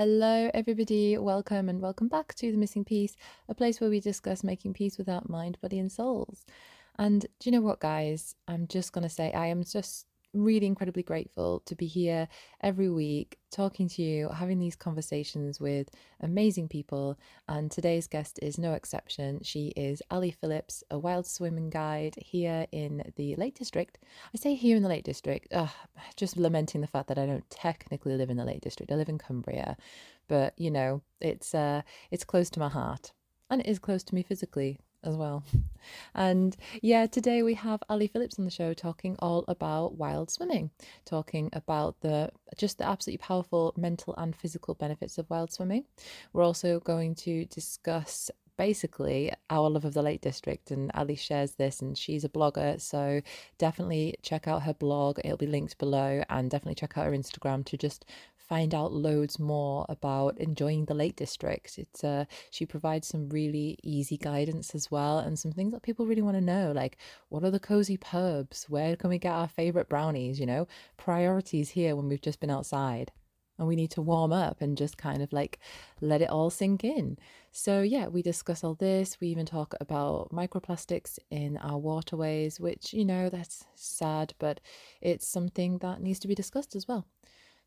Hello, everybody. Welcome and welcome back to The Missing Peace, a place where we discuss making peace without mind, body, and souls. And do you know what, guys? I'm just going to say I am just really incredibly grateful to be here every week talking to you, having these conversations with amazing people. And today's guest is no exception. She is Ali Phillips, a wild swimming guide here in the Lake District. I say here in the Lake District, ugh, just lamenting the fact that I don't technically live in the Lake District. I live in Cumbria, but you know, it's uh, it's close to my heart, and it is close to me physically as well. And yeah, today we have Ali Phillips on the show talking all about wild swimming, talking about the just the absolutely powerful mental and physical benefits of wild swimming. We're also going to discuss basically our love of the Lake District. And Ali shares this, and she's a blogger. So definitely check out her blog. It'll be linked below, and definitely check out her Instagram to just find out loads more about enjoying the Lake District. It's uh, she provides some really easy guidance as well, and some things that people really want to know, like what are the cozy pubs? Where can we get our favorite brownies? You know, priorities here when we've just been outside and we need to warm up and just kind of like let it all sink in. So, yeah, we discuss all this. We even talk about microplastics in our waterways, which, you know, that's sad, but it's something that needs to be discussed as well.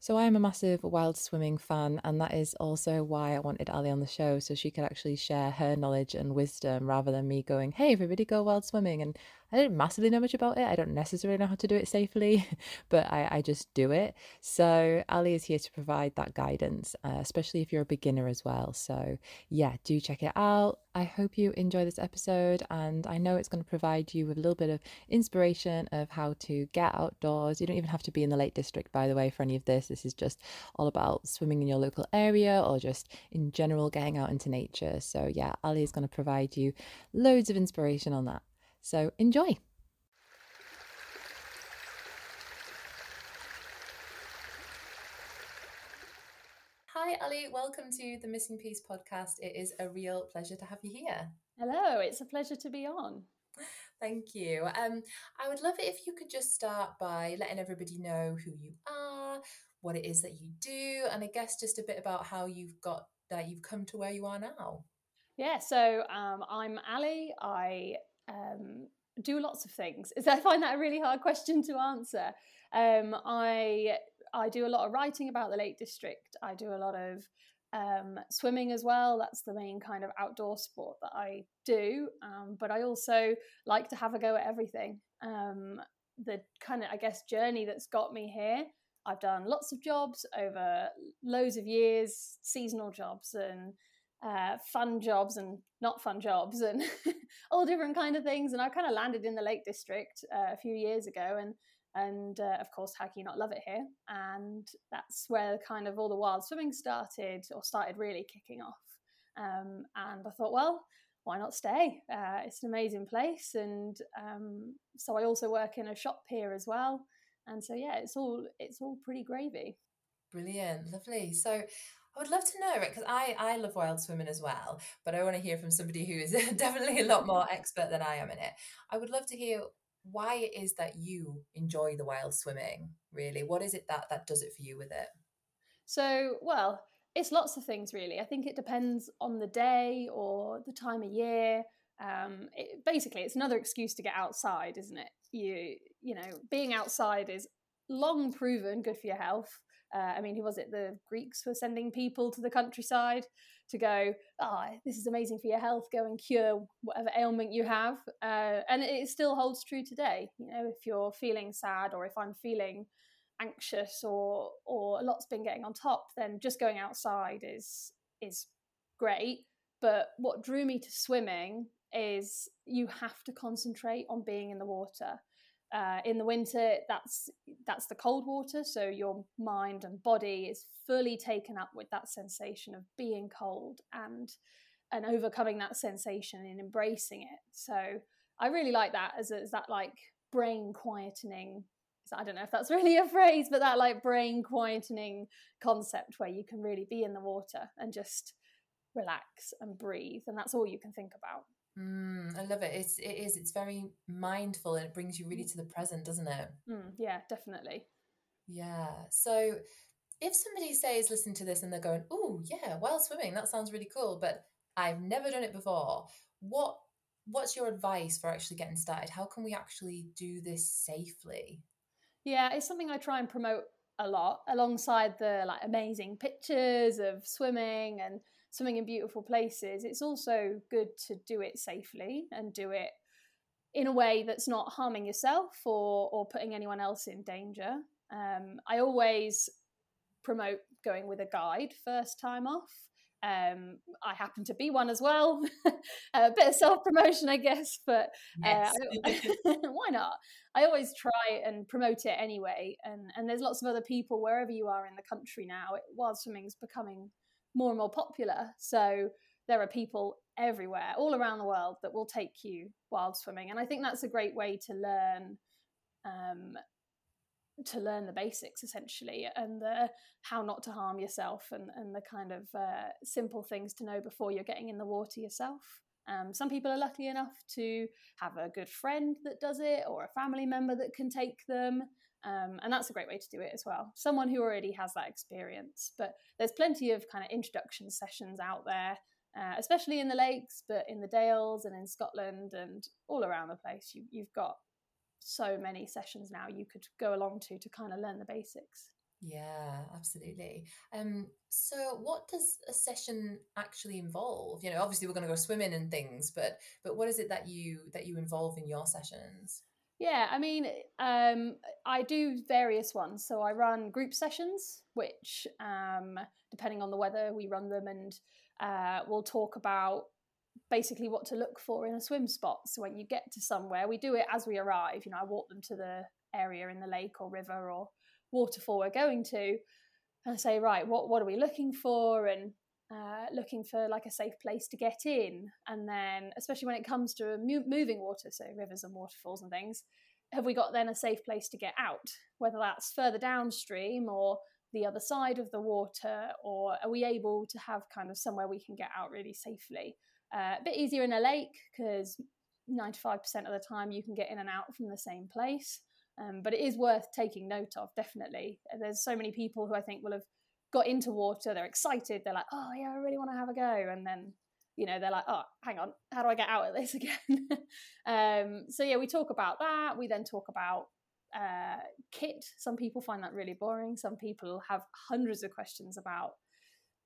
So I am a massive wild swimming fan, and that is also why I wanted Ali on the show so she could actually share her knowledge and wisdom rather than me going, "Hey, everybody, go wild swimming." And I don't massively know much about it. I don't necessarily know how to do it safely, but I, I just do it. So Ali is here to provide that guidance, uh, especially if you're a beginner as well. So yeah, do check it out. I hope you enjoy this episode, and I know it's going to provide you with a little bit of inspiration of how to get outdoors. You don't even have to be in the Lake District, by the way, for any of this. This is just all about swimming in your local area or just in general getting out into nature. So yeah, Ali is going to provide you loads of inspiration on that. So enjoy. Hi, Ali. Welcome to the Missing Peace podcast. It is a real pleasure to have you here. Hello, it's a pleasure to be on. Thank you. Um, I would love it if you could just start by letting everybody know who you are, what it is that you do, and I guess just a bit about how you've got that you've come to where you are now. Yeah, so um, I'm Ali. I um, do lots of things. So I find that a really hard question to answer. Um, I I do a lot of writing about the Lake District. I do a lot of um, swimming as well. That's the main kind of outdoor sport that I do. Um, but I also like to have a go at everything. Um, the kind of I guess journey that's got me here. I've done lots of jobs over loads of years, seasonal jobs and uh, fun jobs and not fun jobs and all different kind of things. And I kind of landed in the Lake District uh, a few years ago, and and uh, of course, how can you not love it here? And that's where kind of all the wild swimming started, or started really kicking off. Um, and I thought, well, why not stay? Uh, it's an amazing place, and um, so I also work in a shop here as well. And so yeah, it's all it's all pretty gravy. Brilliant, lovely. So I would love to know it because I, I love wild swimming as well, but I want to hear from somebody who is definitely a lot more expert than I am in it. I would love to hear why it is that you enjoy the wild swimming, really. What is it that, that does it for you with it? So, well, it's lots of things, really. I think it depends on the day or the time of year. Um, it, basically, it's another excuse to get outside, isn't it? You, you know, being outside is long proven good for your health. Uh, I mean, who was it? The Greeks were sending people to the countryside to go, ah, oh, this is amazing for your health. Go and cure whatever ailment you have. Uh, and it still holds true today. You know, if you're feeling sad or if I'm feeling anxious or or a lot's been getting on top, then just going outside is is great. But what drew me to swimming is you have to concentrate on being in the water. Uh, in the winter, that's that's the cold water, so your mind and body is fully taken up with that sensation of being cold and and overcoming that sensation and embracing it. So I really like that as, as that like brain quietening. I don't know if that's really a phrase, but that like brain quietening concept where you can really be in the water and just relax and breathe, and that's all you can think about. Mm, I love it. It's it is. It's very mindful and it brings you really mm. to the present, doesn't it? Mm, yeah, definitely. Yeah. So, if somebody says listen to this and they're going, oh yeah, while swimming, that sounds really cool, but I've never done it before. What what's your advice for actually getting started? How can we actually do this safely? Yeah, it's something I try and promote a lot alongside the like amazing pictures of swimming and swimming in beautiful places. It's also good to do it safely and do it in a way that's not harming yourself or or putting anyone else in danger. Um, I always promote going with a guide first time off. Um, I happen to be one as well. a bit of self promotion, I guess, but uh, why not? I always try and promote it anyway. And, and there's lots of other people wherever you are in the country now. It, wild swimming is becoming more and more popular. So there are people everywhere, all around the world, that will take you wild swimming. And I think that's a great way to learn um, to learn the basics essentially and the how not to harm yourself and, and the kind of uh, simple things to know before you're getting in the water yourself um, some people are lucky enough to have a good friend that does it or a family member that can take them um, and that's a great way to do it as well someone who already has that experience but there's plenty of kind of introduction sessions out there uh, especially in the lakes but in the dales and in scotland and all around the place you, you've got so many sessions now you could go along to to kind of learn the basics. Yeah, absolutely. Um, so what does a session actually involve? You know, obviously we're going to go swimming and things, but but what is it that you that you involve in your sessions? Yeah, I mean, um, I do various ones. So I run group sessions, which, um, depending on the weather, we run them, and uh, we'll talk about basically what to look for in a swim spot. So when you get to somewhere, we do it as we arrive. You know, I walk them to the area in the lake or river or waterfall we're going to, and I say, right, what what are we looking for? And uh, looking for like a safe place to get in, and then especially when it comes to moving water, so rivers and waterfalls and things, have we got then a safe place to get out? Whether that's further downstream or the other side of the water, or are we able to have kind of somewhere we can get out really safely? Uh, a bit easier in a lake because 95% of the time you can get in and out from the same place. Um, but it is worth taking note of, definitely. There's so many people who I think will have got into water, they're excited, they're like, oh, yeah, I really want to have a go. And then, you know, they're like, oh, hang on, how do I get out of this again? um, so, yeah, we talk about that. We then talk about uh, kit. Some people find that really boring. Some people have hundreds of questions about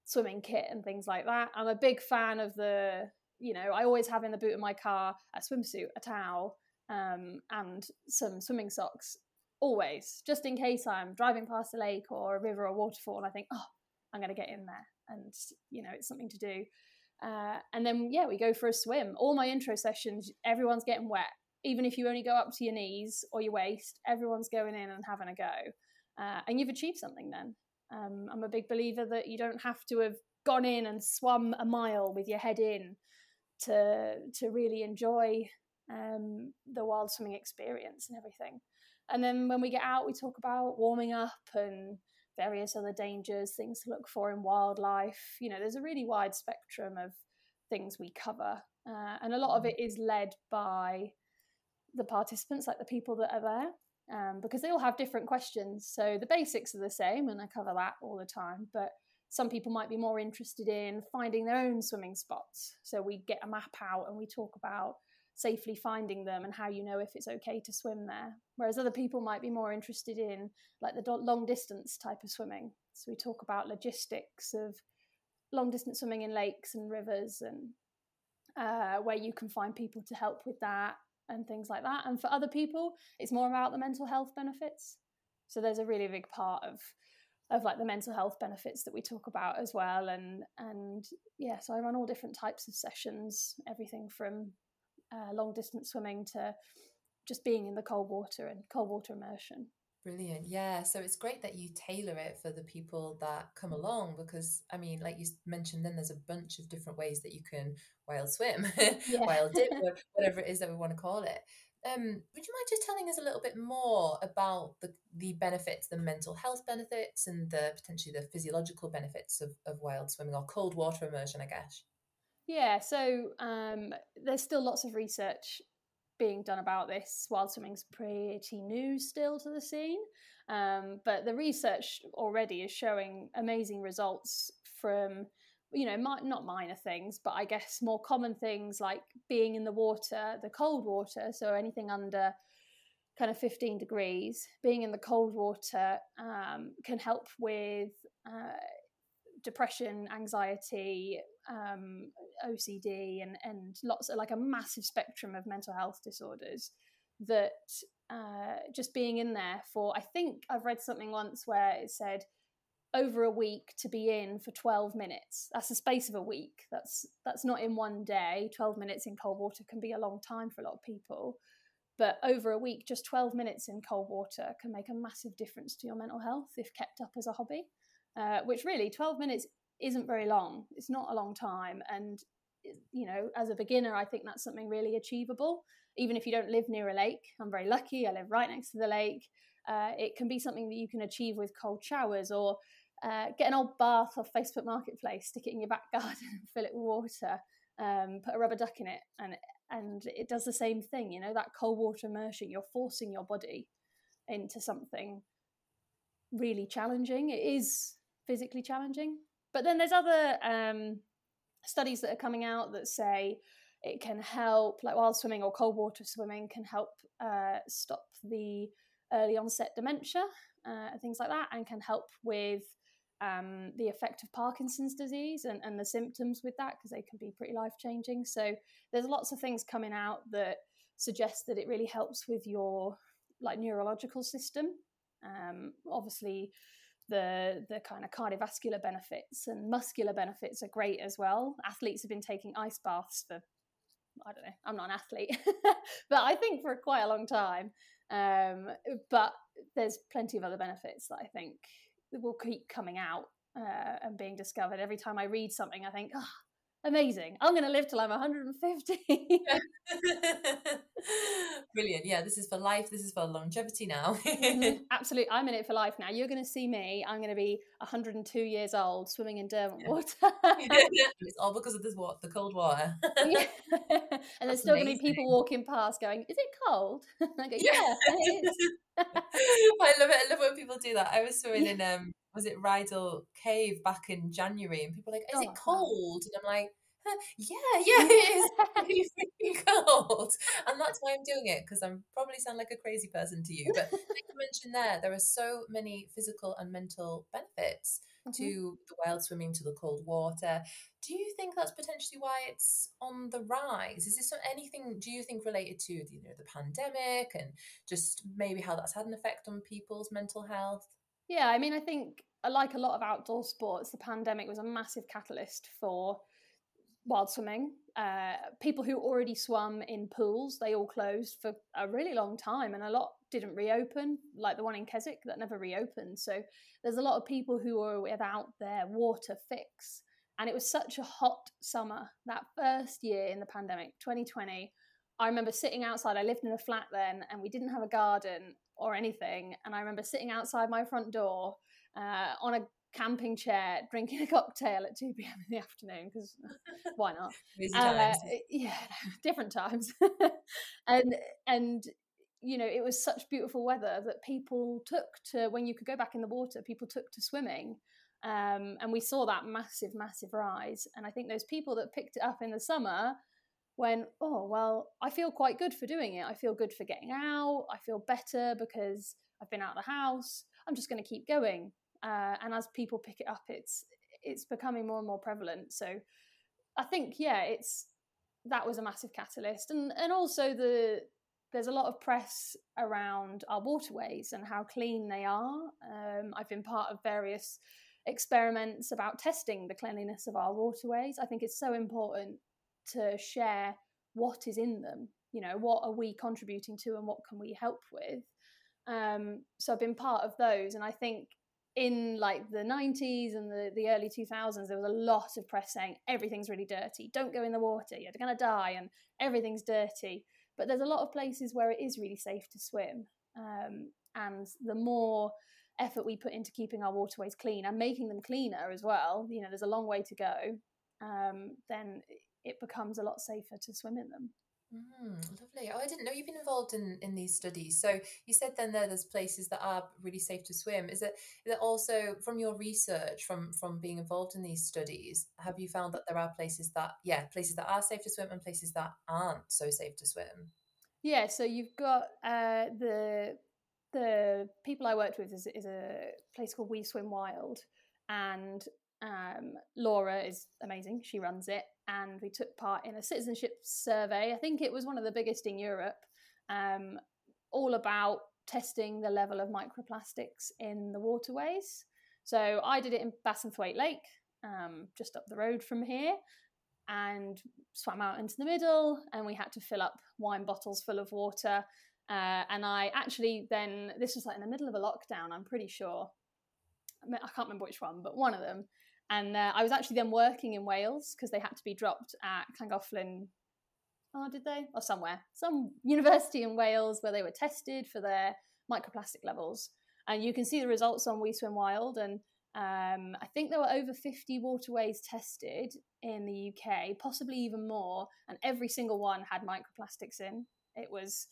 swimming kit and things like that. I'm a big fan of the, you know, I always have in the boot of my car a swimsuit, a towel, um, and some swimming socks, always, just in case I'm driving past a lake or a river or waterfall I think, oh, I'm going to get in there. And, you know, it's something to do. Uh, and then, yeah, we go for a swim. All my intro sessions, everyone's getting wet. Even if you only go up to your knees or your waist, everyone's going in and having a go. Uh, and you've achieved something then. Um, I'm a big believer that you don't have to have gone in and swum a mile with your head in to to really enjoy um, the wild swimming experience and everything. And then when we get out, we talk about warming up and various other dangers, things to look for in wildlife. You know, there's a really wide spectrum of things we cover, uh, and a lot of it is led by the participants, like the people that are there um, because they all have different questions. So the basics are the same, and I cover that all the time. But some people might be more interested in finding their own swimming spots. So we get a map out and we talk about safely finding them and how you know if it's okay to swim there. Whereas other people might be more interested in like the long distance type of swimming. So we talk about logistics of long distance swimming in lakes and rivers and uh, where you can find people to help with that and things like that. And for other people, it's more about the mental health benefits. So there's a really big part of of like the mental health benefits that we talk about as well. And and yeah, so I run all different types of sessions, everything from uh, long distance swimming to just being in the cold water and cold water immersion. Brilliant. Yeah. So it's great that you tailor it for the people that come along because, I mean, like you mentioned, then there's a bunch of different ways that you can wild swim, yeah. wild dip, whatever it is that we want to call it. Um, would you mind just telling us a little bit more about the, the benefits, the mental health benefits, and the potentially the physiological benefits of, of wild swimming or cold water immersion, I guess? Yeah, so um, there's still lots of research being done about this. Wild swimming's pretty new still to the scene, um, but the research already is showing amazing results from you know not minor things but i guess more common things like being in the water the cold water so anything under kind of 15 degrees being in the cold water um, can help with uh, depression anxiety um, ocd and, and lots of like a massive spectrum of mental health disorders that uh, just being in there for i think i've read something once where it said over a week to be in for 12 minutes. That's the space of a week. That's that's not in one day. 12 minutes in cold water can be a long time for a lot of people. But over a week just 12 minutes in cold water can make a massive difference to your mental health if kept up as a hobby uh, which really 12 minutes isn't very long it's not a long time and you know as a beginner i think that's something really achievable even if you don't live near a lake i'm very lucky i live right next to the lake uh, it can be something that you can achieve with cold showers or uh, get an old bath off Facebook Marketplace, stick it in your back garden, fill it with water, um, put a rubber duck in it, and and it does the same thing. You know that cold water immersion. You're forcing your body into something really challenging. It is physically challenging, but then there's other um, studies that are coming out that say it can help, like wild swimming or cold water swimming, can help uh, stop the early onset dementia uh, things like that, and can help with um, the effect of Parkinson's disease and, and the symptoms with that because they can be pretty life changing. So there's lots of things coming out that suggest that it really helps with your like neurological system. Um, obviously, the the kind of cardiovascular benefits and muscular benefits are great as well. Athletes have been taking ice baths for I don't know. I'm not an athlete, but I think for quite a long time. Um, but there's plenty of other benefits that I think will keep coming out uh, and being discovered. Every time I read something, I think, oh, amazing. I'm going to live till I'm 150. Brilliant. Yeah, this is for life. This is for longevity now. mm-hmm. Absolutely. I'm in it for life now. You're going to see me. I'm going to be 102 years old swimming in Derwent yeah. water. it's all because of this water, the cold water. yeah. And there's still going to be people walking past going, Is it cold? I go, Yeah, it is. I love it. I love when people do that. I was swimming in um was it Rydal Cave back in January and people were like, Is oh, it cold? And I'm like, yeah, yeah, it is really cold. And that's why I'm doing it, because I'm probably sound like a crazy person to you. But like you mentioned there, there are so many physical and mental benefits mm-hmm. to the wild swimming, to the cold water. Do you think that's potentially why it's on the rise? Is this anything, do you think, related to you know, the pandemic and just maybe how that's had an effect on people's mental health? Yeah, I mean, I think like a lot of outdoor sports, the pandemic was a massive catalyst for wild swimming. Uh, people who already swam in pools, they all closed for a really long time, and a lot didn't reopen, like the one in Keswick that never reopened. So there's a lot of people who are without their water fix. And it was such a hot summer that first year in the pandemic, 2020. I remember sitting outside. I lived in a flat then, and we didn't have a garden or anything. And I remember sitting outside my front door uh, on a camping chair drinking a cocktail at 2 p.m. in the afternoon because why not? Uh, yeah, different times. and and you know, it was such beautiful weather that people took to when you could go back in the water, people took to swimming. Um, and we saw that massive, massive rise. And I think those people that picked it up in the summer went, oh, well, I feel quite good for doing it. I feel good for getting out. I feel better because I've been out of the house. I'm just going to keep going uh, and as people pick it up, it's it's becoming more and more prevalent. So I think yeah, it's that was a massive catalyst, and and also the there's a lot of press around our waterways and how clean they are. Um, I've been part of various experiments about testing the cleanliness of our waterways. I think it's so important to share what is in them. You know, what are we contributing to and what can we help with? Um, so I've been part of those, and I think in like the 90s and the, the early 2000s there was a lot of press saying everything's really dirty don't go in the water you're going to die and everything's dirty. But there's a lot of places where it is really safe to swim um, and the more effort we put into keeping our waterways clean and making them cleaner as well you know there's a long way to go um, then it becomes a lot safer to swim in them Mm, lovely. Oh, I didn't know you've been involved in in these studies. So you said then there there's places that are really safe to swim. Is it is it also from your research from from being involved in these studies? Have you found that there are places that yeah places that are safe to swim and places that aren't so safe to swim? Yeah. So you've got uh, the the people I worked with is, is a place called We Swim Wild, and um, Laura is amazing. She runs it, and we took part in a citizenship survey. I think it was one of the biggest in Europe, um, all about testing the level of microplastics in the waterways. So I did it in Bassenthwaite Lake, um, just up the road from here, and swam out into the middle. And we had to fill up wine bottles full of water. Uh, and I actually then, this was like in the middle of a lockdown, I'm pretty sure. I can't remember which one, but one of them. And uh, I was actually then working in Wales because they had to be dropped at Llangollen. Oh, did they? Or somewhere, some university in Wales where they were tested for their microplastic levels. And you can see the results on We Swim Wild. And um, I think there were over 50 waterways tested in the UK, possibly even more. And every single one had microplastics in. It was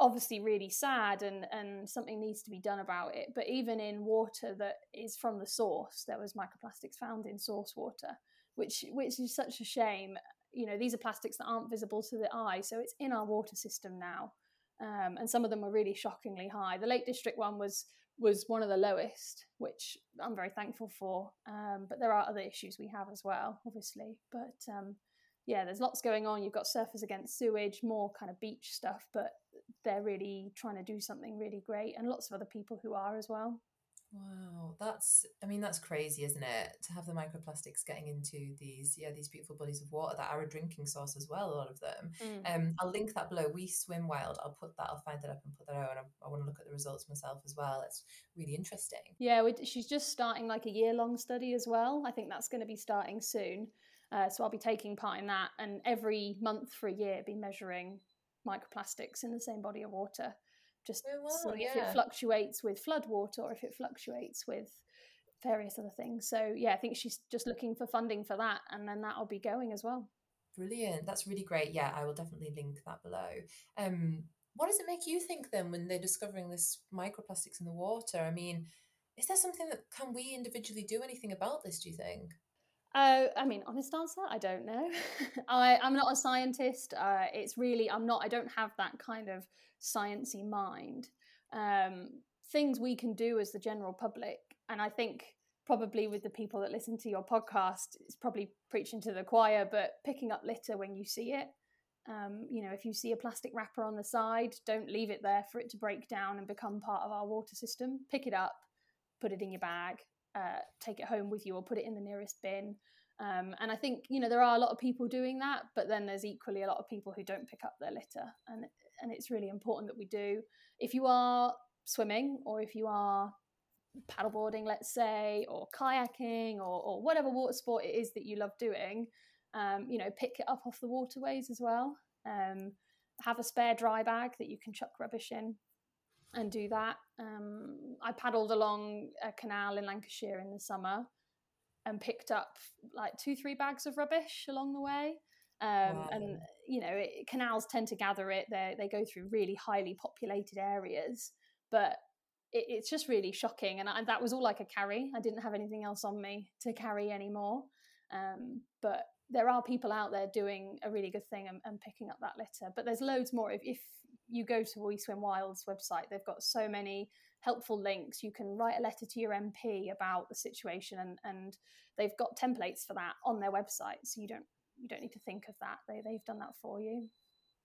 obviously really sad and and something needs to be done about it but even in water that is from the source there was microplastics found in source water which which is such a shame. You know these are plastics that aren't visible to the eye so it's in our water system now. Um, and some of them were really shockingly high. The lake district one was was one of the lowest which i'm very thankful for um, but there are other issues we have as well obviously. But um, yeah, there's lots going on. You've got surfers against sewage, more kind of beach stuff, but they're really trying to do something really great, and lots of other people who are as well. Wow, that's I mean that's crazy, isn't it? To have the microplastics getting into these yeah these beautiful bodies of water that are a drinking source as well. A lot of them. Mm. Um, I'll link that below. We swim wild. I'll put that. I'll find that up and put that out. And I, I want to look at the results myself as well. It's really interesting. Yeah, we, she's just starting like a year long study as well. I think that's going to be starting soon. Uh, so I'll be taking part in that, and every month for a year, be measuring microplastics in the same body of water, just oh, wow, seeing yeah. if it fluctuates with flood water or if it fluctuates with various other things. So yeah, I think she's just looking for funding for that, and then that'll be going as well. Brilliant, that's really great. Yeah, I will definitely link that below. Um, what does it make you think then when they're discovering this microplastics in the water? I mean, is there something that can we individually do anything about this? Do you think? Uh, I mean, honest answer, I don't know. I, I'm not a scientist. Uh, it's really, I'm not, I don't have that kind of sciency mind. Um, things we can do as the general public, and I think probably with the people that listen to your podcast, it's probably preaching to the choir, but picking up litter when you see it. Um, you know, if you see a plastic wrapper on the side, don't leave it there for it to break down and become part of our water system. Pick it up, put it in your bag, uh, take it home with you or put it in the nearest bin. Um, and I think you know there are a lot of people doing that, but then there's equally a lot of people who don't pick up their litter, and and it's really important that we do. If you are swimming or if you are paddleboarding, let's say, or kayaking or, or whatever water sport it is that you love doing, um, you know, pick it up off the waterways as well. Um, have a spare dry bag that you can chuck rubbish in and do that. Um, I paddled along a canal in Lancashire in the summer and picked up like two, three bags of rubbish along the way. Um, wow. And you know, it, canals tend to gather it. They they go through really highly populated areas, but it, it's just really shocking. And, I, that was all I could carry. I didn't have anything else on me to carry anymore. Um, but there are people out there doing a really good thing and, and picking up that litter. But there's loads more. If, if you go to We Swim Wild's website, they've got so many helpful links. You can write a letter to your MP about the situation, and, and they've got templates for that on their website. So you don't you don't need to think of that. They they've done that for you.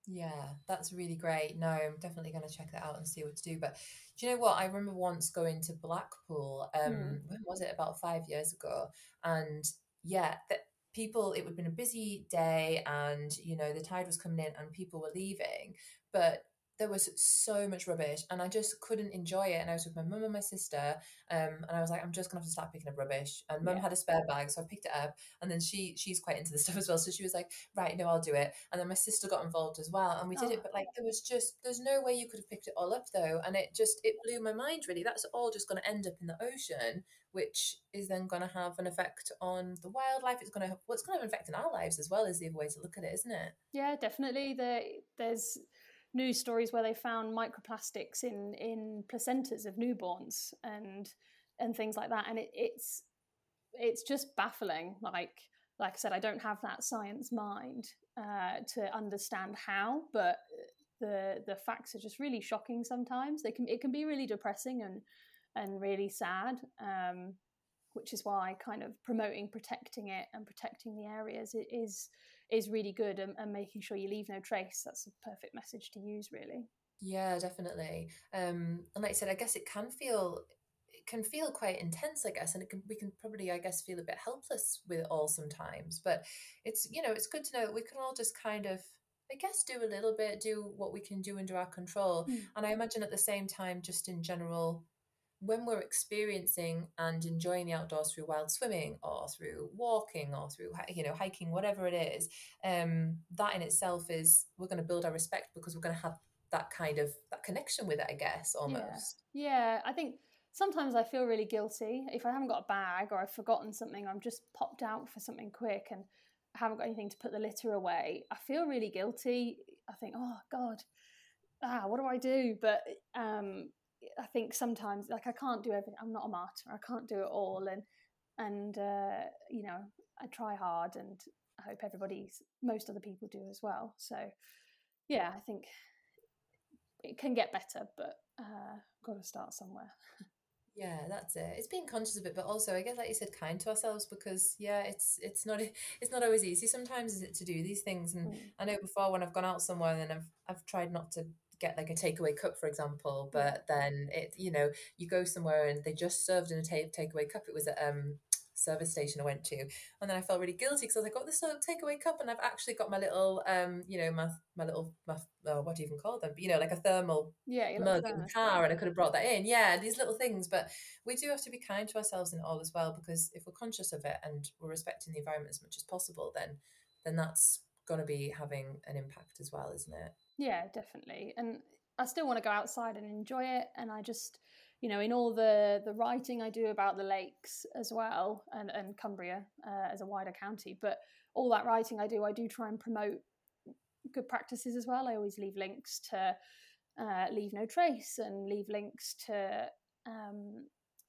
Yeah, that's really great. No, I'm definitely going to check that out and see what to do. But do you know what? I remember once going to Blackpool. Um, mm. when was it? About five years ago, and yeah, that people it would have been a busy day and you know the tide was coming in and people were leaving but there was so much rubbish and I just couldn't enjoy it. And I was with my mum and my sister. Um, and I was like, I'm just gonna have to start picking up rubbish. And mum yeah. had a spare bag, so I picked it up. And then she she's quite into the stuff as well. So she was like, right, no, I'll do it. And then my sister got involved as well. And we did oh. it, but like there was just there's no way you could have picked it all up though. And it just it blew my mind really. That's all just gonna end up in the ocean, which is then gonna have an effect on the wildlife. It's gonna have what's well, gonna have an effect in our lives as well is the other way to look at it, isn't it? Yeah, definitely. There there's news stories where they found microplastics in in placentas of newborns and and things like that. And it, it's it's just baffling. Like like i said i don't have that science mind uh, to understand how but the the facts are just really shocking sometimes. They can it can be really depressing and and really sad um, which is why kind of promoting protecting it and protecting the areas is is really good and, and making sure you leave no trace that's a perfect message to use really yeah definitely um and like i said i guess it can feel it can feel quite intense i guess and it can we can probably i guess feel a bit helpless with it all sometimes but it's you know it's good to know that we can all just kind of I guess do a little bit, do what we can do under our control. Mm. And I imagine at the same time, just in general, when we're experiencing and enjoying the outdoors through wild swimming or through walking or through you know hiking whatever it is um that in itself is we're going to build our respect because we're going to have that kind of that connection with it i guess almost. Yeah, yeah i think sometimes i feel really guilty. If i haven't got a bag or i've forgotten something i'm just popped out for something quick and I haven't got anything to put the litter away i feel really guilty. I think oh god ah what do i do? But um I think sometimes like I can't do everything. I'm not a martyr. I can't do it all, and and uh, you know I try hard, and I hope everybody's most other people do as well. So yeah, I think it can get better, but uh, got to start somewhere. Yeah, that's it. It's being conscious of it, but also I guess, like you said, kind to ourselves because yeah, it's it's not it's not always easy. Sometimes is it to do these things, and mm. I know before when I've gone out somewhere and I've I've tried not to get like a takeaway cup, for example, but then it, you know, you go somewhere and they just served in a take takeaway cup. It was at um service station I went to, and then I felt really guilty because I was like, "Oh, this little takeaway cup," and I've actually got my little, um, you know, my my little, my, oh, what do you even call them? But, You know, like a thermal yeah, mug in the car, and I could have brought that in. Yeah, these little things, but we do have to be kind to ourselves in all as well because if we're conscious of it and we're respecting the environment as much as possible, then then that's going to be having an impact as well, isn't it? Yeah, definitely. And I still want to go outside and enjoy it. And I just, you know, in all the the writing I do about the lakes as well, and and Cumbria uh, as a wider county, but all that writing I do, I do try and promote good practices as well. I always leave links to uh, leave no trace and leave links to um,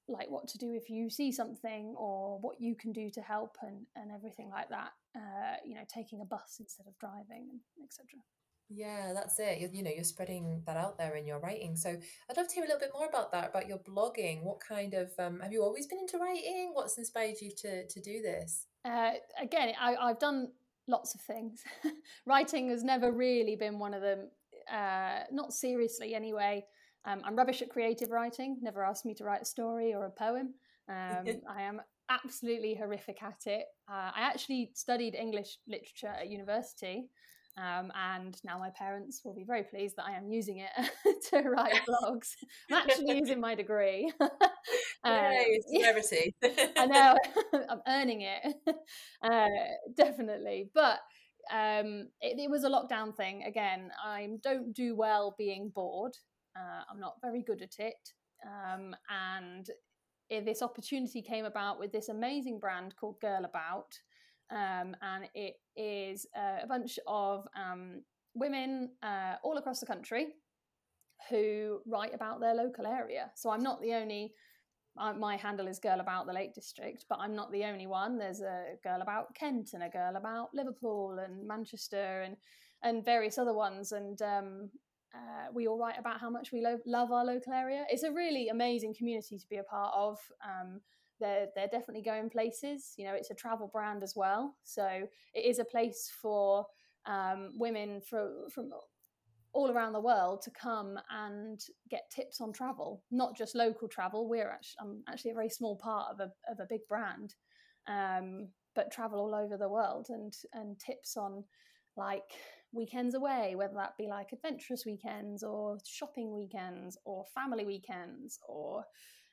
like what to do if you see something or what you can do to help and, and everything like that. Uh, you know, taking a bus instead of driving, etc. Yeah, that's it. You, you know, you're spreading that out there in your writing. So I'd love to hear a little bit more about that, about your blogging. What kind of um, have you always been into writing? What's inspired you to to do this? Uh, again, I, I've done lots of things. writing has never really been one of them. Uh, not seriously, anyway. Um, I'm rubbish at creative writing. Never asked me to write a story or a poem. Um, I am absolutely horrific at it. Uh, I actually studied English literature at university. Um, and now my parents will be very pleased that I am using it to write blogs. I'm actually using my degree. um, Yay, celebrity. I know, I'm earning it, uh, definitely. But um, it, it, was a lockdown thing. Again, I don't do well being bored. Uh, I'm not very good at it. Um, and this opportunity came about with this amazing brand called Girl About um, and it is uh, a bunch of um, women uh, all across the country who write about their local area. So I'm not the only. Uh, my handle is Girl About the Lake District, but I'm not the only one. There's a girl about Kent and a girl about Liverpool and Manchester and and various other ones. And um, uh, we all write about how much we lo- love our local area. It's a really amazing community to be a part of. Um, they're they're definitely going places. You know, it's a travel brand as well, so it is a place for um, women from from all around the world to come and get tips on travel, not just local travel. We're actually, I'm actually a very small part of a of a big brand, um, but travel all over the world and and tips on like weekends away, whether that be like adventurous weekends or shopping weekends or family weekends or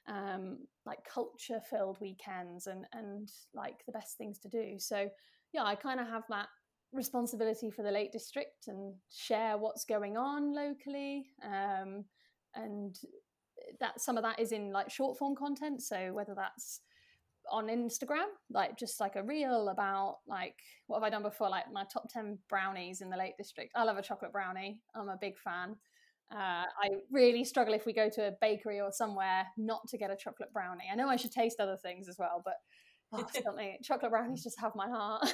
um, like culture filled weekends and and like the best things to do. So yeah, I kind of have that responsibility for the Lake District and share what's going on locally. Um, and that some of that is in like short form content. So whether that's on Instagram, like just like a reel about like what have I done before, like my top 10 brownies in the Lake District. I love a chocolate brownie. I'm a big fan. Uh, I really struggle if we go to a bakery or somewhere not to get a chocolate brownie. I know I should taste other things as well, but oh, something chocolate brownies just have my heart.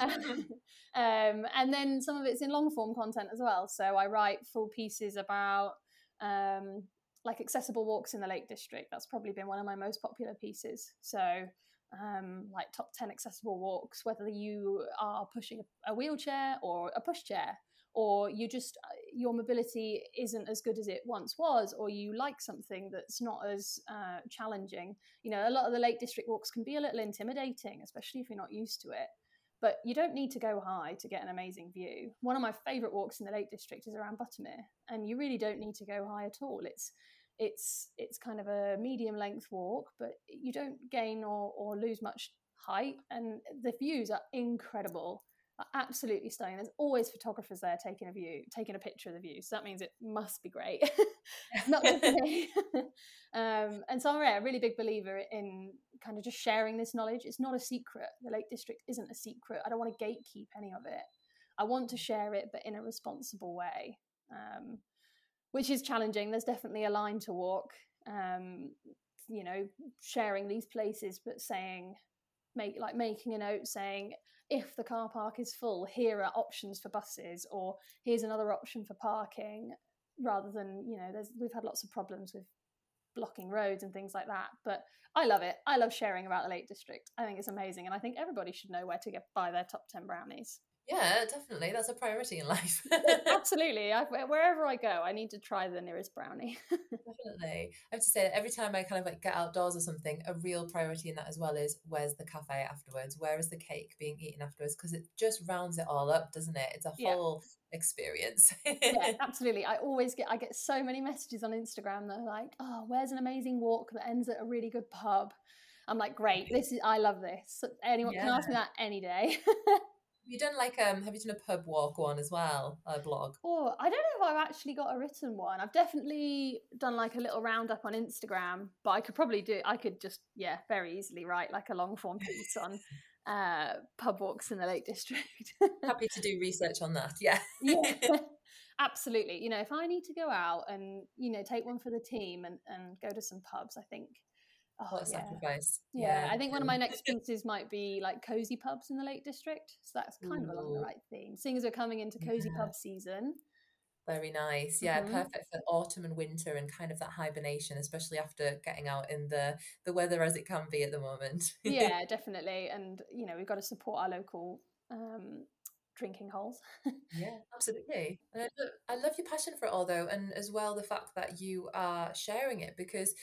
um, and then some of it's in long form content as well. So I write full pieces about um, like accessible walks in the Lake District. That's probably been one of my most popular pieces. So um, like top 10 accessible walks, whether you are pushing a wheelchair or a pushchair or you just uh, your mobility isn't as good as it once was or you like something that's not as uh, challenging. You know a lot of the lake district walks can be a little intimidating especially if you're not used to it but you don't need to go high to get an amazing view. One of my favorite walks in the lake district is around buttermere and you really don't need to go high at all. It's it's it's kind of a medium length walk but you don't gain or, or lose much height and the views are incredible are absolutely stunning. There's always photographers there taking a view, taking a picture of the view. So that means it must be great. Not just me. um, and so I'm a really big believer in kind of just sharing this knowledge. It's not a secret. The Lake District isn't a secret. I don't want to gatekeep any of it. I want to share it, but in a responsible way, um, which is challenging. There's definitely a line to walk. Um, you know, sharing these places, but saying, make like making a note saying if the car park is full, here are options for buses, or here's another option for parking, rather than, you know, there's we've had lots of problems with blocking roads and things like that. But I love it. I love sharing about the Lake District. I think it's amazing. And I think everybody should know where to get buy their top 10 brownies. Yeah, definitely. That's a priority in life. Absolutely. I, wherever I go, I need to try the nearest brownie. definitely. I have to say, every time I kind of like get outdoors or something, a real priority in that as well is where's the cafe afterwards? Where is the cake being eaten afterwards? Because it just rounds it all up, doesn't it? It's a whole yeah. experience. yeah, absolutely. I always get I get so many messages on Instagram that are like, "Oh, where's an amazing walk that ends at a really good pub?" I'm like, "Great, this is I love this. Anyone yeah. can ask me that any day." You done like um have you done a pub walk one as well a blog? Oh i don't know if i've actually got a written one. I've definitely done like a little roundup on instagram but i could probably do i could just yeah very easily write like a long form piece on uh pub walks in the lake district. Happy to do research on that yeah. Yeah absolutely. You know if i need to go out and you know take one for the team and and go to some pubs i think Oh, a yeah. sacrifice. Yeah. yeah. I think one of my next pieces might be like cozy pubs in the Lake District. So that's kind Ooh. of along the right theme. Seeing as we're coming into cozy yeah. pub season. Very nice. Yeah, mm-hmm. perfect for autumn and winter and kind of that hibernation, especially after getting out in the the weather as it can be at the moment. yeah, definitely. And you know, we've got to support our local um drinking holes. yeah, absolutely. And I love, I love your passion for it all though, and as well the fact that you are sharing it because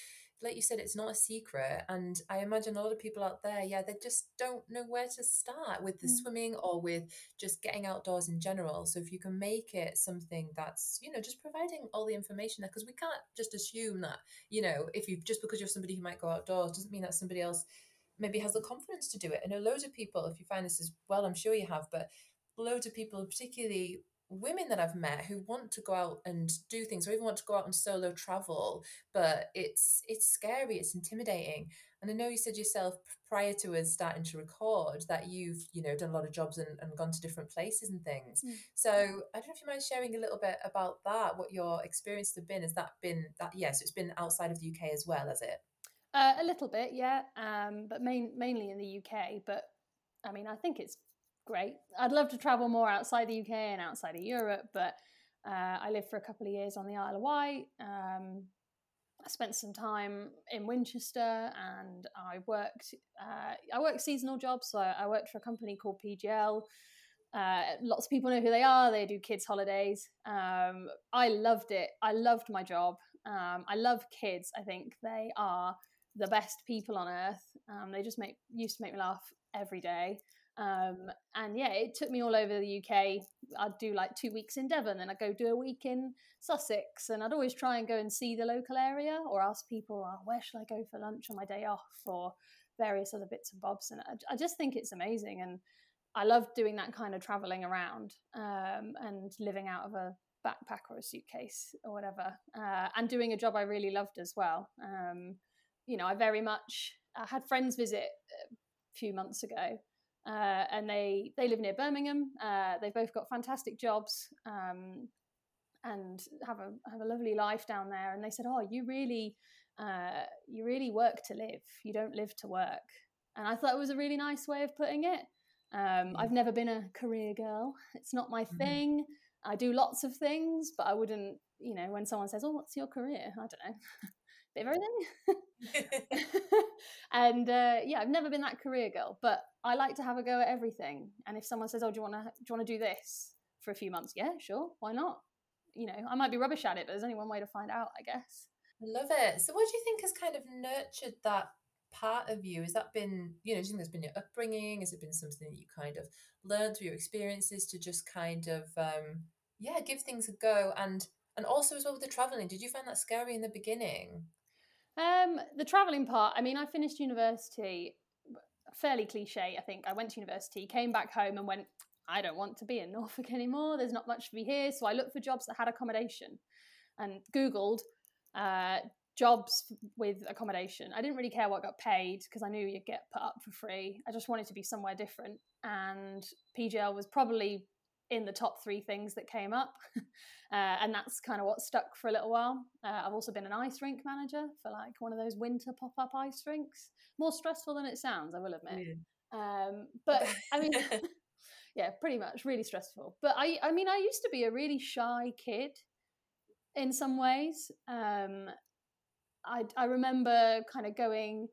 like you said, it's not a secret. And I imagine a lot of people out there, yeah, they just don't know where to start with the mm. swimming or with just getting outdoors in general. So if you can make it something that's, you know, just providing all the information there, because we can't just assume that, you know, if you just because you're somebody who might go outdoors doesn't mean that somebody else maybe has the confidence to do it. I know loads of people, if you find this as well, I'm sure you have, but loads of people, particularly women that I've met who want to go out and do things or even want to go out and solo travel, but it's it's scary, it's intimidating. And I know you said yourself prior to us starting to record that you've, you know, done a lot of jobs and, and gone to different places and things. Mm. So I don't know if you mind sharing a little bit about that, what your experience have been. Has that been that yes, it's been outside of the UK as well, has it? Uh, a little bit, yeah. Um, but main, mainly in the UK. But I mean, I think it's great. I'd love to travel more outside the UK and outside of Europe, but uh, I lived for a couple of years on the Isle of Wight. Um, I spent some time in Winchester, and I worked. Uh, I worked seasonal jobs, so I, worked for a company called PGL. Uh, lots of people know who they are. They do kids' holidays. Um, I loved it. I loved my job. Um, I love kids. I think they are the best people on earth. Um, they just make used to make me laugh every day. Um, and yeah, it took me all over the UK. I'd do like two weeks in Devon, then I'd go do a week in Sussex, and I'd always try and go and see the local area or ask people, oh, where should I go for lunch on my day off, or various other bits and bobs. And I, I just think it's amazing, and I love doing that kind of traveling around um, and living out of a backpack or a suitcase or whatever, uh, and doing a job I really loved as well. Um, you know, I very much I had friends visit a few months ago uh, and they they live near Birmingham. Uh, they've both got fantastic jobs um, and have a have a lovely life down there. And they said, "Oh, you really uh, you really work to live. You don't live to work." And I thought it was a really nice way of putting it. Um, I've never been a career girl. It's not my mm-hmm. thing. I do lots of things, but I wouldn't, you know, when someone says, "Oh, what's your career?" I don't know. bit of everything. and uh, yeah, I've never been that career girl, but I like to have a go at everything. And if someone says, "Oh, do you want to do you want to do this for a few months?" Yeah, sure, why not? You know, I might be rubbish at it, but there's only one way to find out, I guess. Love it. So, what do you think has kind of nurtured that part of you? Has that been, you know, do you think that's been your upbringing? Has it been something that you kind of learned through your experiences to just kind of, um, yeah, give things a go? And and also as well with the traveling, did you find that scary in the beginning? Um, the traveling part. I mean, I finished university fairly cliche. I think I went to university, came back home, and went. I don't want to be in Norfolk anymore. There's not much to be here, so I looked for jobs that had accommodation, and Googled uh, jobs with accommodation. I didn't really care what got paid because I knew you'd get put up for free. I just wanted to be somewhere different, and PGL was probably in the top three things that came up. uh, and that's kind of what stuck for a little while. Uh, I've also been an ice rink manager for like one of those winter pop up ice rinks. More stressful than it sounds, I will admit. Yeah. Um, but I mean, yeah, pretty much really stressful. But I, I mean, I used to be a really shy kid in some ways. Um, I, I remember kind of going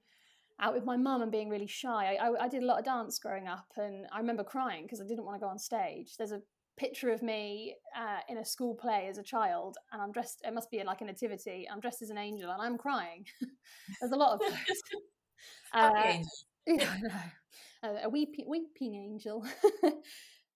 out with my mum and being really shy. I, I, I, did a lot of dance growing up, and I remember crying because I didn't want to go on stage. There's a picture of me uh, in a school play as a child, and I'm dressed. It must be like a nativity. I'm dressed as an angel, and I'm crying. There's a lot of those. uh, yeah, I know. a weeping, weeping angel.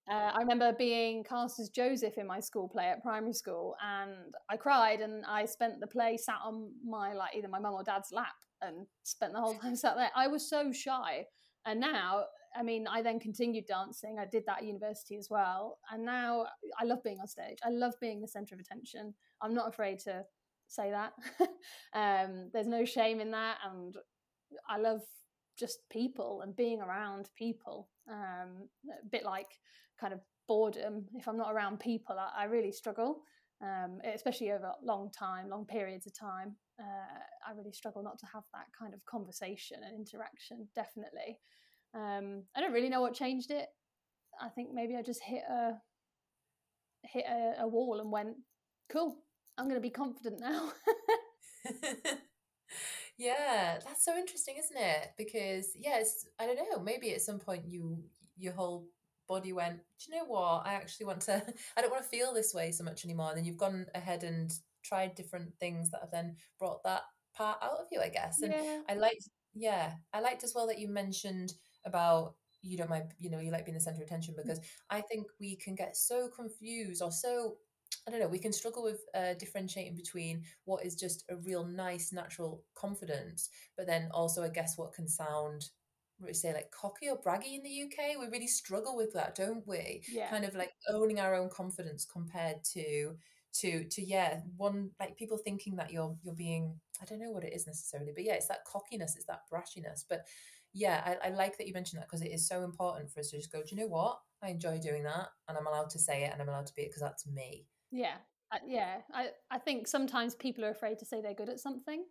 Uh, I remember being cast as Joseph in my school play at primary school, and I cried, and I spent the play sat on my like either my mum or dad's lap, and spent the whole time sat there. I was so shy, and now, I mean, I then continued dancing. I did that at university as well, and now I love being on stage. I love being the center of attention. I'm not afraid to say that. um, there's no shame in that, and I love just people and being around people. Um, a bit like kind of boredom. If I'm not around people, I, I really struggle, um, especially over long time, long periods of time. Uh, I really struggle not to have that kind of conversation and interaction. Definitely. Um, I don't really know what changed it. I think maybe I just hit a hit a, a wall and went, "Cool, I'm going to be confident now." yeah, that's so interesting, isn't it? Because yes, I don't know. Maybe at some point you your whole body went, do you know what? I actually want to, I don't want to feel this way so much anymore. And then you've gone ahead and tried different things that have then brought that part out of you, I guess. And yeah. I liked, yeah, I liked as well that you mentioned about you don't mind, you know, you like being the center of attention because I think we can get so confused or so I don't know, we can struggle with uh, differentiating between what is just a real nice, natural confidence, but then also, I guess, what can sound we say like cocky or braggy in the UK. We really struggle with that, don't we? Yeah. Kind of like owning our own confidence compared to to to yeah one like people thinking that you're you're being I don't know what it is necessarily, but yeah, it's that cockiness, it's that brashiness. But yeah, I, I like that you mentioned that because it is so important for us to just go. Do you know what? I enjoy doing that, and I'm allowed to say it, and I'm allowed to be it because that's me. Yeah, uh, yeah. I I think sometimes people are afraid to say they're good at something.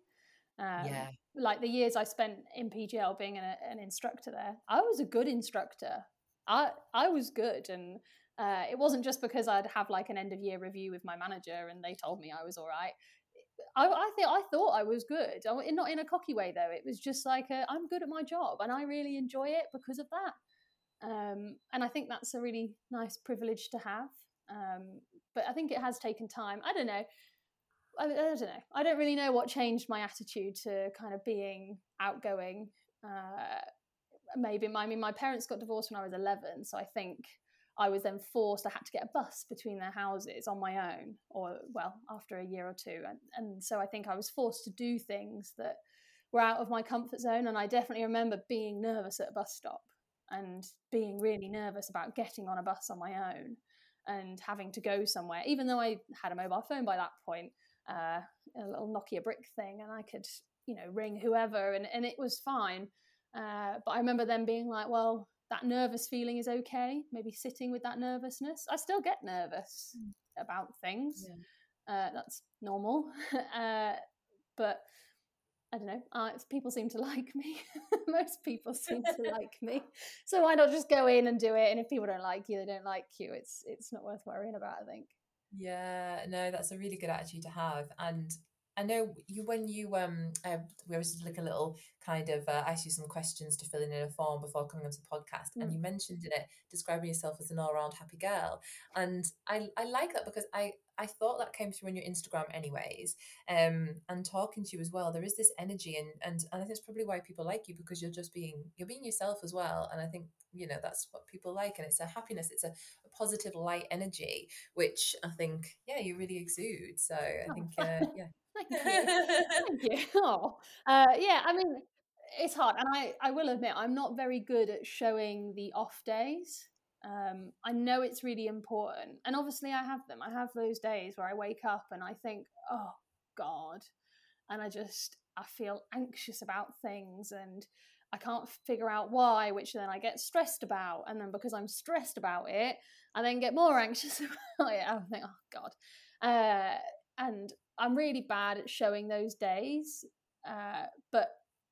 Um, yeah. Like the years I spent in PGL being an, an, instructor there, I was a good instructor. I I was good, and uh, it wasn't just because I'd have like an end of year review with my manager and they told me I was all right. I, I think I thought I was good, I, not in a cocky way though. It was just like i am good at my job, and I really enjoy it because of that. Um, and I think that's a really nice privilege to have. Um, but I think it has taken time. I don't know. I, I, don't know. I don't really know what changed my attitude to kind of being outgoing. Uh, maybe I mean my parents got divorced when I was 11 so I think I was then forced I had to get a bus between their houses on my own or well after a year or two and, and so I think I was forced to do things that were out of my comfort zone and I definitely remember being nervous at a bus stop and being really nervous about getting on a bus on my own and having to go somewhere even though I had a mobile phone by that point uh, a little Nokia brick thing and I could you know ring whoever and, and it was fine uh, but I remember them being like, well, that nervous feeling is okay. Maybe sitting with that nervousness. I still get nervous mm. about things. Yeah. Uh, that's normal. uh, but I don't know. Uh, people seem to like me. Most people seem to like me. So why not just go in and do it? And if people don't like you, they don't like you. It's it's not worth worrying about. I think. Yeah, no, that's a really good attitude to have. And I know you when you um uh, we always like a little kind of uh, ask you some questions to fill in in a form before coming onto the podcast, mm. and you mentioned in it describing yourself as an all round happy girl, and I I like that because I I thought that came through on your Instagram anyways, um and talking to you as well. There is this energy and and and I think it's probably why people like you because you're just being you're being yourself as well, and I think you know that's what people like and it's a happiness it's a, a positive light energy which i think yeah you really exude so i oh. think uh, yeah Thank you. Thank you. Oh, uh, yeah. I mean, it's hard, and I I will admit I'm not very good at showing the off days. Um, I know it's really important, and obviously I have them. I have those days where I wake up and I think, oh God, and I just I feel anxious about things and I can't figure out why, which then I get stressed about. And then because I'm stressed about it, I then get more anxious about it. I think, oh God. Uh, and I'm really bad at showing those days, uh, but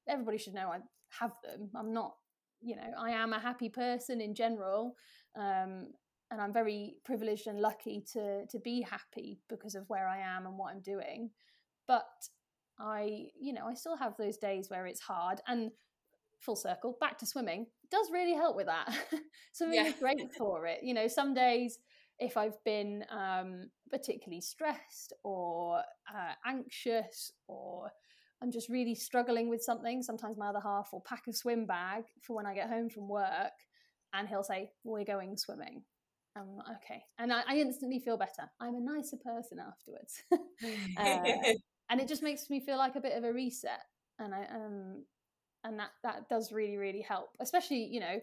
everybody should know I have them. I'm not, you know, I am a happy person in general, um, and I'm very privileged and lucky to to be happy because of where I am and what I'm doing. But I, you know, I still have those days where it's hard and full circle back to swimming does really help with that. swimming yeah. is great for it. You know, some days if I've been um, particularly stressed or uh, anxious or I'm just really struggling with something, sometimes my other half will pack a swim bag for when I get home from work and he'll say, We're going swimming. Um, okay. And I, I, instantly feel better. I'm a nicer person afterwards. uh, and it just makes me feel like a bit of a reset. And I um and that that does really, really help. Especially, you know,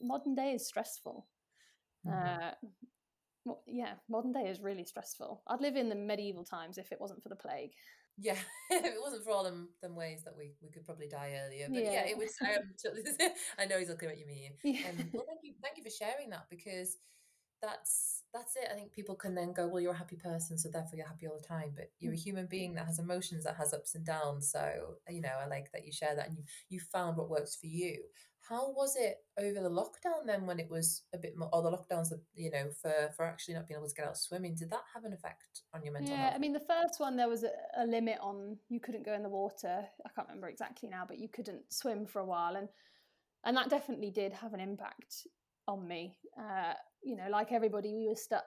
modern day is stressful. Mm-hmm. Uh, well, yeah, modern day is really stressful. I'd live in the medieval times if it wasn't for the plague. Yeah, if it wasn't for all them them ways that we, we could probably die earlier. But yeah, yeah it was. Um, I know he's looking at you, mean Yeah. Um, well, thank you, thank you for sharing that because that's that's it. I think people can then go, well, you're a happy person, so therefore you're happy all the time. But you're a mm. human being that has emotions, that has ups and downs. So you know, I like that you share that, and you you found what works for you. How was it over the lockdown then, when it was a bit more, or the lockdowns that you know for for actually not being able to get out swimming? Did that have an effect on your mental? Yeah, health? I mean, the first one there was a, a limit on you couldn't go in the water. I can't remember exactly now, but you couldn't swim for a while, and and that definitely did have an impact on me. Uh, you know, like everybody, we were stuck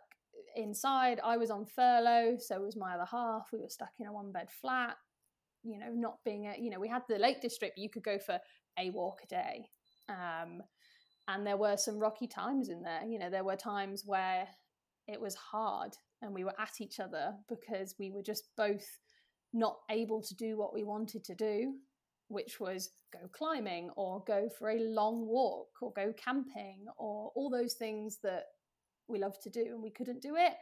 inside. I was on furlough, so was my other half. We were stuck in a one bed flat. You know, not being a, you know, we had the Lake District, you could go for a walk a day. Um, and there were some rocky times in there. You know, there were times where it was hard and we were at each other because we were just both not able to do what we wanted to do which was go climbing or go for a long walk or go camping or all those things that we love to do and we couldn't do it.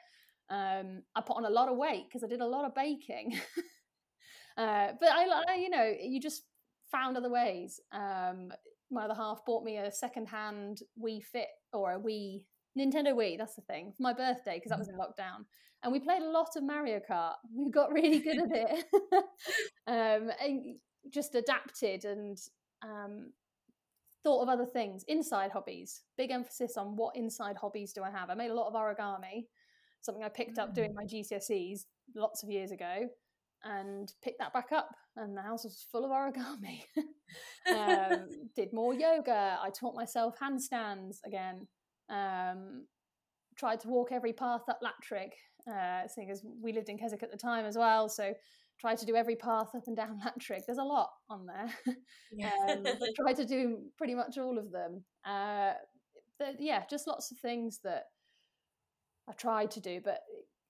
Um, I put on a lot of weight because I did a lot of baking. uh, but I, I, you know, you just found other ways. Um, my other half bought me a secondhand Wii Fit or a Wii Nintendo Wii. That's the thing for my birthday because that was in mm-hmm. lockdown, and we played a lot of Mario Kart. We got really good at it. um, and just adapted and um, thought of other things. Inside hobbies, big emphasis on what inside hobbies do I have. I made a lot of origami, something I picked up doing mm. my GCSEs lots of years ago, and picked that back up. And the house was full of origami. um, did more yoga. I taught myself handstands again. Um, tried to walk every path up Latrigg, uh, seeing as we lived in Keswick at the time as well. So tried to do every path up and down trick. There's a lot on there. Yeah. um, try to do pretty much all of them. Uh, yeah, just lots of things that I tried to do, but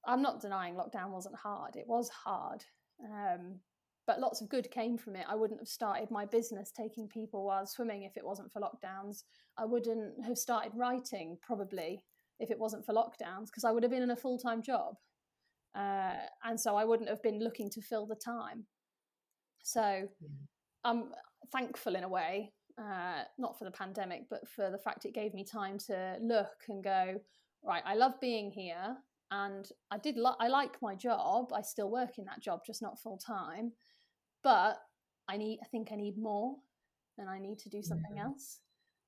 I'm not denying lockdown wasn't hard. It was hard. Um, but lots of good came from it. I wouldn't have started my business taking people while swimming if it wasn't for lockdowns. I wouldn't have started writing probably if it wasn't for lockdowns because I would have been in a full time job. Uh, and so I wouldn't have been looking to fill the time. So mm. I'm thankful in a way, uh, not for the pandemic, but for the fact it gave me time to look and go, right, I love being here. And I did, li- I like my job. I still work in that job, just not full time. But I need, I think I need more, and I need to do something yeah. else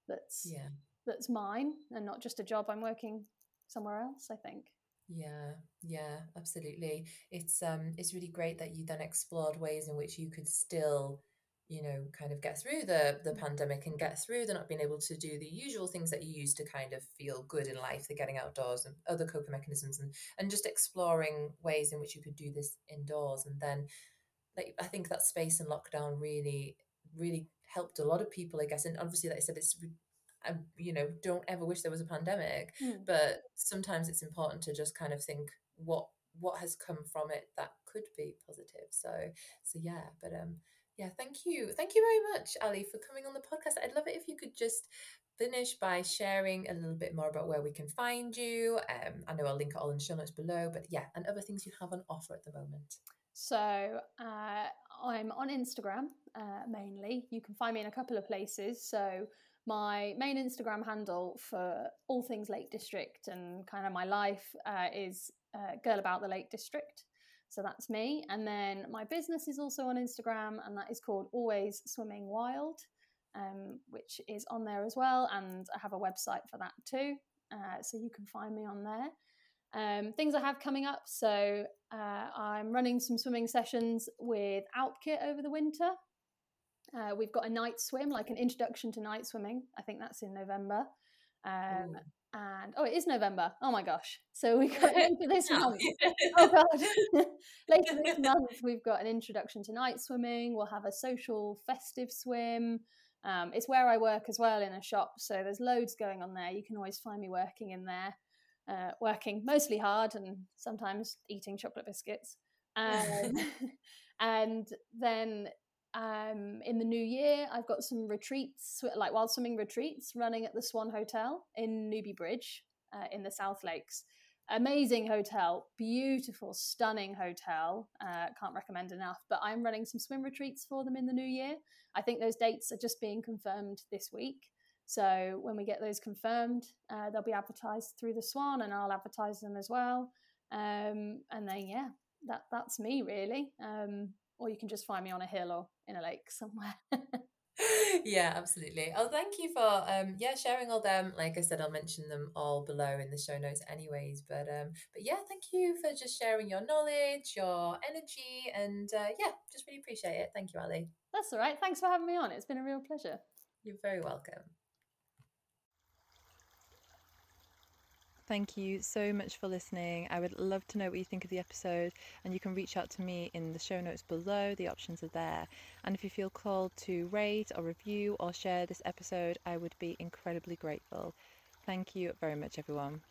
that's yeah. that's mine and not just a job I'm working somewhere else. I think. Yeah, yeah, absolutely. It's um it's really great that you then explored ways in which you could still, you know, kind of get through the the pandemic and get through the not being able to do the usual things that you used to kind of feel good in life, the getting outdoors and other coping mechanisms and and just exploring ways in which you could do this indoors and then like I think that space and lockdown really really helped a lot of people, I guess. And obviously, like I said, it's I, you know, don't ever wish there was a pandemic, mm. but sometimes it's important to just kind of think what what has come from it that could be positive. So so yeah, but um yeah, thank you. Thank you very much, Ali, for coming on the podcast. I'd love it if you could just finish by sharing a little bit more about where we can find you. Um, I know I'll link it all in the show notes below, but yeah, and other things you have on offer at the moment. So uh, I'm on Instagram uh, mainly. You can find me in a couple of places. So my main Instagram handle for all things Lake District and kind of my life uh, is uh, Girl About the Lake District. So that's me. And then my business is also on Instagram, and that is called Always Swimming Wild, um, which is on there as well. And I have a website for that too. Uh, so you can find me on there. Um, things I have coming up. So uh, I'm running some swimming sessions with Outkit over the winter. Uh, we've got a night swim, like an introduction to night swimming. I think that's in November. Um, and oh, it is November. Oh my gosh! So we got later this month. oh god! later this month, we've got an introduction to night swimming. We'll have a social festive swim. Um, it's where I work as well in a shop, so there's loads going on there. You can always find me working in there, uh, working mostly hard and sometimes eating chocolate biscuits. Um, and then um, in the new year, I've got some retreats, like wild swimming retreats, running at the Swan Hotel in Newby Bridge uh, in the South Lakes. Amazing hotel, beautiful, stunning hotel. Uh, can't recommend enough. But I'm running some swim retreats for them in the new year. I think those dates are just being confirmed this week. So when we get those confirmed, uh, they'll be advertised through the Swan, and I'll advertise them as well. Um, and then yeah, that that's me really. Um, or you can just find me on a hill or in a lake somewhere. yeah, absolutely. Oh, thank you for um yeah sharing all them. Like I said, I'll mention them all below in the show notes, anyways. But um, but yeah, thank you for just sharing your knowledge, your energy, and uh, yeah, just really appreciate it. Thank you, Ali. That's all right. Thanks for having me on. It's been a real pleasure. You're very welcome. Thank you so much for listening. I would love to know what you think of the episode, and you can reach out to me in the show notes below. The options are there. And if you feel called to rate or review or share this episode, I would be incredibly grateful. Thank you very much, everyone.